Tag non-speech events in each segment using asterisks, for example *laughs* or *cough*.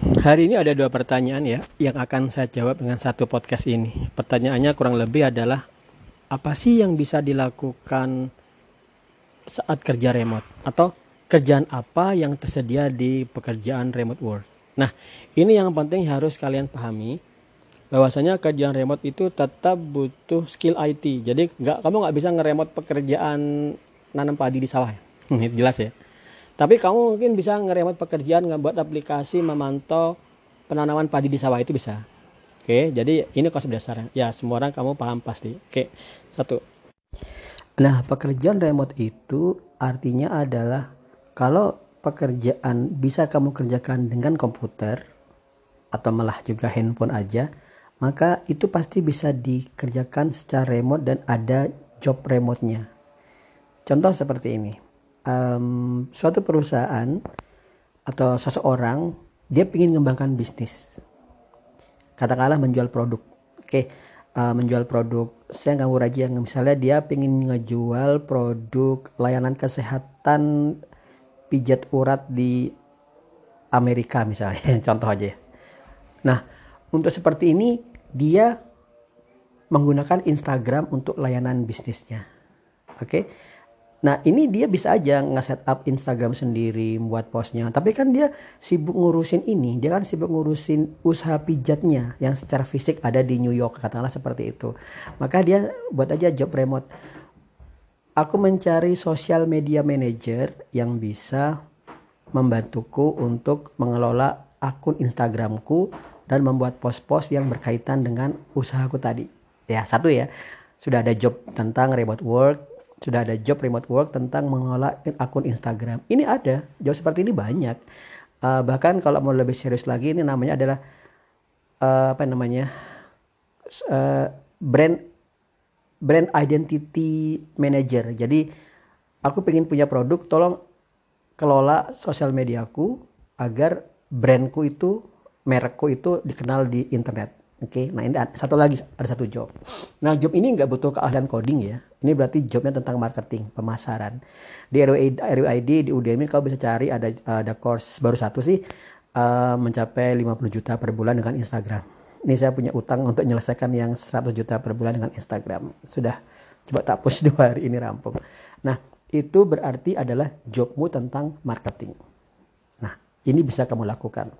Hari ini ada dua pertanyaan ya yang akan saya jawab dengan satu podcast ini. Pertanyaannya kurang lebih adalah apa sih yang bisa dilakukan saat kerja remote atau kerjaan apa yang tersedia di pekerjaan remote work. Nah, ini yang penting harus kalian pahami bahwasanya kerjaan remote itu tetap butuh skill IT. Jadi nggak kamu nggak bisa ngeremot pekerjaan nanam padi di sawah. Jelas ya. Tapi kamu mungkin bisa ngeremot pekerjaan ngebuat aplikasi memantau penanaman padi di sawah itu bisa. Oke, jadi ini konsep dasarnya. Ya, semua orang kamu paham pasti. Oke, satu. Nah, pekerjaan remote itu artinya adalah kalau pekerjaan bisa kamu kerjakan dengan komputer atau malah juga handphone aja, maka itu pasti bisa dikerjakan secara remote dan ada job remote-nya. Contoh seperti ini um, suatu perusahaan atau seseorang dia ingin mengembangkan bisnis. Katakanlah menjual produk. Oke uh, menjual produk. Saya nggak aja misalnya dia ingin ngejual produk layanan kesehatan pijat urat di Amerika misalnya *laughs* contoh aja nah untuk seperti ini dia menggunakan Instagram untuk layanan bisnisnya. Oke Nah ini dia bisa aja nge up Instagram sendiri buat postnya. Tapi kan dia sibuk ngurusin ini. Dia kan sibuk ngurusin usaha pijatnya yang secara fisik ada di New York. Katakanlah seperti itu. Maka dia buat aja job remote. Aku mencari social media manager yang bisa membantuku untuk mengelola akun Instagramku dan membuat post-post yang berkaitan dengan usahaku tadi. Ya satu ya. Sudah ada job tentang remote work, sudah ada job remote work tentang mengelola akun Instagram. Ini ada, job seperti ini banyak. Uh, bahkan kalau mau lebih serius lagi, ini namanya adalah uh, apa namanya uh, brand brand identity manager. Jadi aku pengen punya produk, tolong kelola sosial mediaku agar brandku itu, merekku itu dikenal di internet. Oke, okay? nah ini ada, satu lagi ada satu job. Nah job ini nggak butuh keahlian coding ya. Ini berarti jobnya tentang marketing, pemasaran. Di RWID, di Udemy kau bisa cari ada ada course baru satu sih uh, mencapai 50 juta per bulan dengan Instagram. Ini saya punya utang untuk menyelesaikan yang 100 juta per bulan dengan Instagram. Sudah coba tak push *laughs* dua hari ini rampung. Nah itu berarti adalah jobmu tentang marketing. Nah ini bisa kamu lakukan.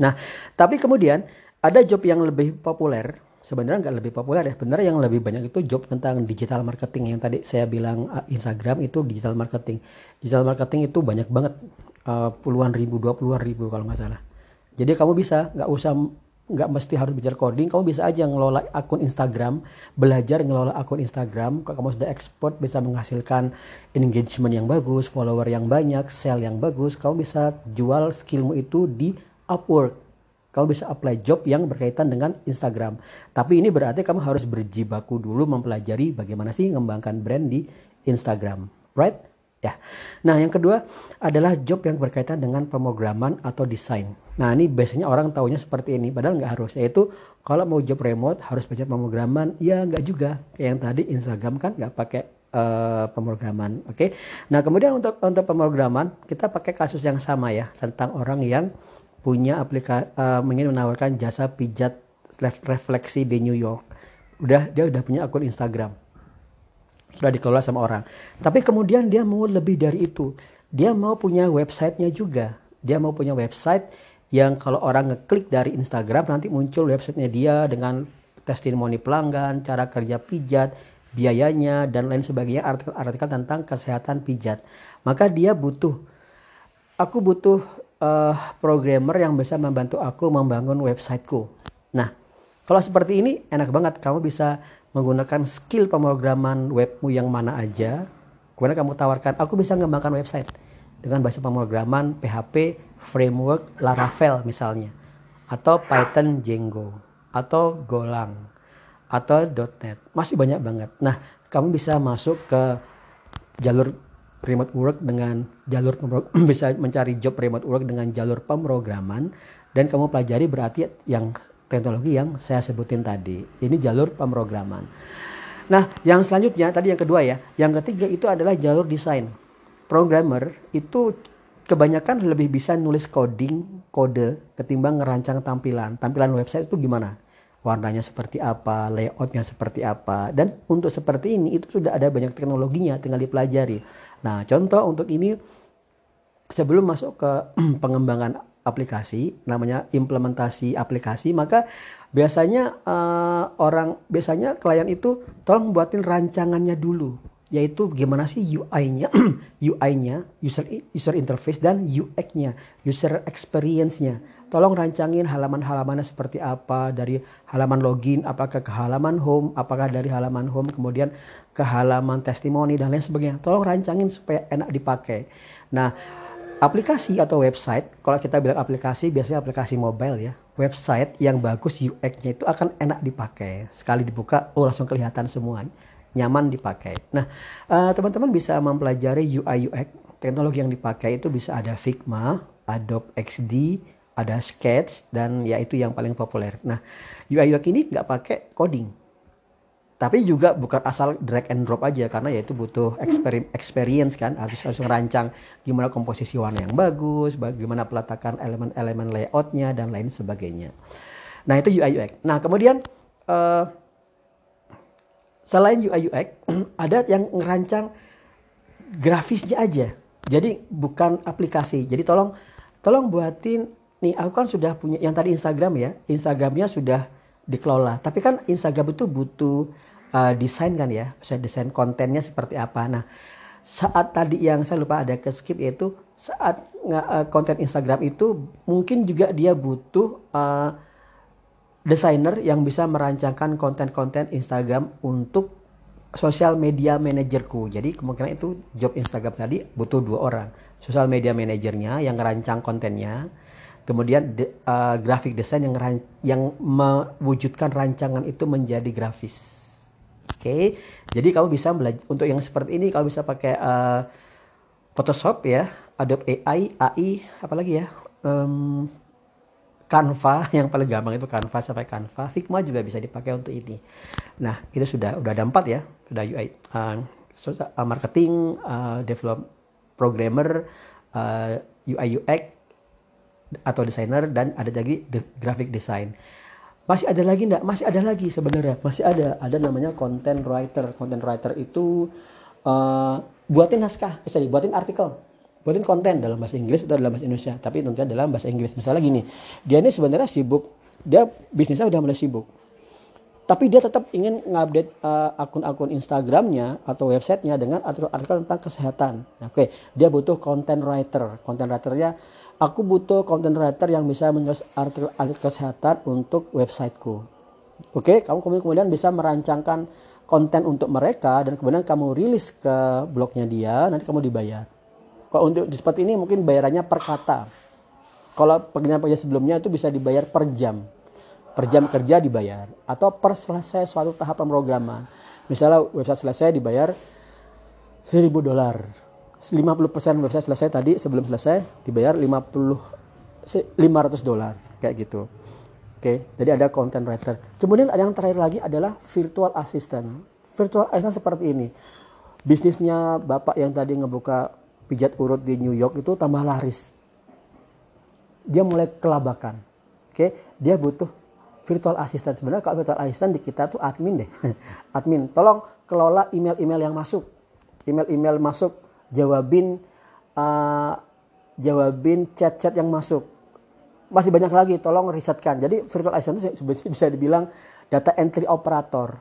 Nah tapi kemudian ada job yang lebih populer sebenarnya nggak lebih populer ya sebenarnya yang lebih banyak itu job tentang digital marketing yang tadi saya bilang uh, Instagram itu digital marketing. Digital marketing itu banyak banget uh, puluhan ribu dua puluhan ribu kalau nggak salah. Jadi kamu bisa nggak usah nggak mesti harus belajar coding kamu bisa aja ngelola akun Instagram belajar ngelola akun Instagram. Kalau kamu sudah export bisa menghasilkan engagement yang bagus follower yang banyak sell yang bagus kamu bisa jual skillmu itu di Upwork kamu bisa apply job yang berkaitan dengan Instagram. Tapi ini berarti kamu harus berjibaku dulu mempelajari bagaimana sih mengembangkan brand di Instagram. Right? Ya. Nah, yang kedua adalah job yang berkaitan dengan pemrograman atau desain. Nah, ini biasanya orang taunya seperti ini, padahal nggak harus. Yaitu kalau mau job remote harus belajar pemrograman, ya nggak juga. Kayak yang tadi Instagram kan nggak pakai uh, pemrograman. Oke. Okay? Nah, kemudian untuk untuk pemrograman kita pakai kasus yang sama ya tentang orang yang punya aplikasi uh, ingin menawarkan jasa pijat refleksi di New York. Udah dia udah punya akun Instagram. Sudah dikelola sama orang. Tapi kemudian dia mau lebih dari itu. Dia mau punya websitenya juga. Dia mau punya website yang kalau orang ngeklik dari Instagram nanti muncul websitenya dia dengan testimoni pelanggan, cara kerja pijat, biayanya dan lain sebagainya artikel-artikel tentang kesehatan pijat. Maka dia butuh aku butuh uh, programmer yang bisa membantu aku membangun websiteku. Nah, kalau seperti ini enak banget. Kamu bisa menggunakan skill pemrograman webmu yang mana aja. Kemudian kamu tawarkan, aku bisa mengembangkan website dengan bahasa pemrograman PHP, framework Laravel misalnya, atau Python Django, atau Golang, atau .NET. Masih banyak banget. Nah, kamu bisa masuk ke jalur remote work dengan jalur *clears throat* bisa mencari job remote work dengan jalur pemrograman dan kamu pelajari berarti yang teknologi yang saya sebutin tadi. Ini jalur pemrograman. Nah, yang selanjutnya tadi yang kedua ya, yang ketiga itu adalah jalur desain. Programmer itu kebanyakan lebih bisa nulis coding, kode ketimbang ngerancang tampilan. Tampilan website itu gimana? Warnanya seperti apa, layoutnya seperti apa. Dan untuk seperti ini itu sudah ada banyak teknologinya, tinggal dipelajari. Nah, contoh untuk ini sebelum masuk ke *clears throat* pengembangan aplikasi, namanya implementasi aplikasi, maka biasanya uh, orang biasanya klien itu tolong buatin rancangannya dulu yaitu gimana sih UI-nya, *clears throat* UI-nya, user user interface dan UX-nya, user experience-nya. Tolong rancangin halaman-halamannya seperti apa dari halaman login, apakah ke halaman home, apakah dari halaman home kemudian ke halaman testimoni dan lain sebagainya. Tolong rancangin supaya enak dipakai. Nah, aplikasi atau website, kalau kita bilang aplikasi biasanya aplikasi mobile ya. Website yang bagus UX-nya itu akan enak dipakai. Sekali dibuka, oh langsung kelihatan semuanya nyaman dipakai. Nah, uh, teman-teman bisa mempelajari UI UX. Teknologi yang dipakai itu bisa ada Figma, Adobe XD, ada Sketch dan ya itu yang paling populer. Nah, UI UX ini nggak pakai coding. Tapi juga bukan asal drag and drop aja karena ya itu butuh experience kan harus harus merancang gimana komposisi warna yang bagus, bagaimana peletakan elemen-elemen layoutnya dan lain sebagainya. Nah itu UI UX. Nah kemudian uh, selain UI UX *clears throat* ada yang ngerancang grafisnya aja. Jadi bukan aplikasi. Jadi tolong tolong buatin. Nih aku kan sudah punya yang tadi Instagram ya. Instagramnya sudah dikelola. Tapi kan Instagram itu butuh uh, desain kan ya. Saya desain kontennya seperti apa. Nah saat tadi yang saya lupa ada ke skip yaitu saat uh, konten Instagram itu mungkin juga dia butuh uh, desainer yang bisa merancangkan konten-konten Instagram untuk sosial media manajerku. Jadi kemungkinan itu job Instagram tadi butuh dua orang. Sosial media manajernya yang merancang kontennya, kemudian de, uh, graphic design yang yang mewujudkan rancangan itu menjadi grafis. Oke, okay? jadi kamu bisa belajar untuk yang seperti ini kamu bisa pakai uh, Photoshop ya, Adobe AI, AI, apalagi ya, um, Canva *laughs* yang paling gampang itu Canva sampai Canva. Figma juga bisa dipakai untuk ini. Nah itu sudah udah ada empat ya, sudah UI, uh, uh, marketing, uh, develop programmer, uh, UI UX atau designer dan ada lagi the graphic design. Masih ada lagi enggak? Masih ada lagi sebenarnya. Masih ada. Ada namanya content writer. Content writer itu uh, buatin naskah, eh, sorry, buatin artikel buatin konten dalam bahasa Inggris atau dalam bahasa Indonesia tapi tentunya dalam bahasa Inggris misalnya gini dia ini sebenarnya sibuk dia bisnisnya udah mulai sibuk tapi dia tetap ingin ngupdate uh, akun-akun Instagramnya atau websitenya dengan artikel-artikel tentang kesehatan. Oke, okay. dia butuh content writer. Content writernya, aku butuh content writer yang bisa menulis artikel-artikel kesehatan untuk websiteku. Oke, okay. kamu kemudian bisa merancangkan konten untuk mereka dan kemudian kamu rilis ke blognya dia, nanti kamu dibayar. Kalau untuk seperti ini mungkin bayarannya per kata. Kalau pekerjaan-pekerjaan sebelumnya itu bisa dibayar per jam. Per jam kerja dibayar. Atau per selesai suatu tahap pemrograman. Misalnya website selesai dibayar 1000 dolar. 50% website selesai tadi sebelum selesai dibayar 50 500 dolar kayak gitu. Oke, jadi ada content writer. Kemudian ada yang terakhir lagi adalah virtual assistant. Virtual assistant seperti ini. Bisnisnya Bapak yang tadi ngebuka pijat urut di New York itu tambah laris. Dia mulai kelabakan. Oke, dia butuh virtual assistant. Sebenarnya kalau virtual assistant di kita tuh admin deh. *laughs* admin, tolong kelola email-email yang masuk. Email-email masuk, jawabin uh, jawabin chat-chat yang masuk. Masih banyak lagi, tolong risetkan. Jadi virtual assistant itu bisa dibilang data entry operator.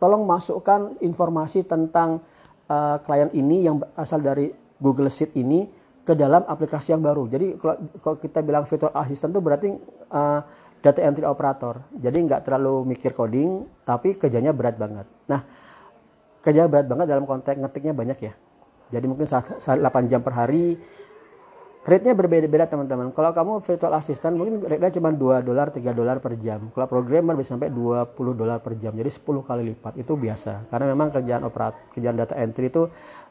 Tolong masukkan informasi tentang uh, klien ini yang asal dari Google Sheet ini ke dalam aplikasi yang baru. Jadi kalau, kalau kita bilang virtual assistant itu berarti uh, data entry operator. Jadi nggak terlalu mikir coding, tapi kerjanya berat banget. Nah, kerja berat banget dalam konteks ngetiknya banyak ya. Jadi mungkin 8 jam per hari. Rate-nya berbeda-beda teman-teman. Kalau kamu virtual assistant mungkin rate-nya cuma 2 dolar, 3 dolar per jam. Kalau programmer bisa sampai 20 dolar per jam. Jadi 10 kali lipat. Itu biasa. Karena memang kerjaan operat, kerjaan data entry itu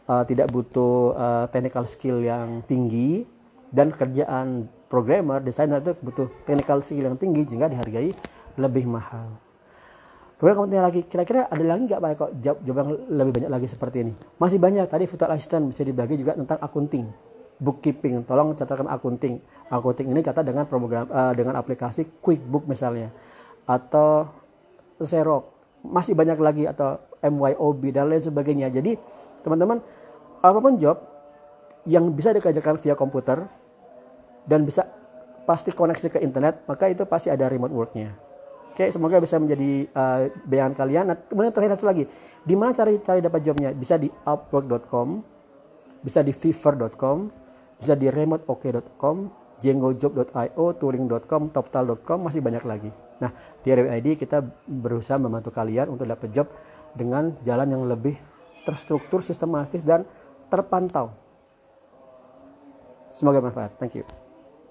uh, tidak butuh uh, technical skill yang tinggi dan kerjaan programmer desainer itu butuh technical skill yang tinggi sehingga dihargai lebih mahal. Kemudian tanya lagi, kira-kira ada lagi nggak Pak kok jawab, jawab yang lebih banyak lagi seperti ini? Masih banyak. Tadi virtual assistant bisa dibagi juga tentang accounting. bookkeeping tolong catatkan akunting akunting ini catat dengan program uh, dengan aplikasi QuickBook misalnya atau Xerox masih banyak lagi atau MYOB dan lain sebagainya jadi teman-teman apa pun job yang bisa dikerjakan via komputer dan bisa pasti koneksi ke internet maka itu pasti ada remote worknya Oke, semoga bisa menjadi uh, bayangan kalian. Nah, kemudian terakhir satu lagi, di mana cari cari dapat jobnya? Bisa di upwork.com, bisa di fiverr.com, bisa di remoteok.com, jenggojob.io, touring.com, toptal.com, masih banyak lagi. Nah, di RWID kita berusaha membantu kalian untuk dapat job dengan jalan yang lebih terstruktur, sistematis, dan terpantau. Semoga bermanfaat. Thank you.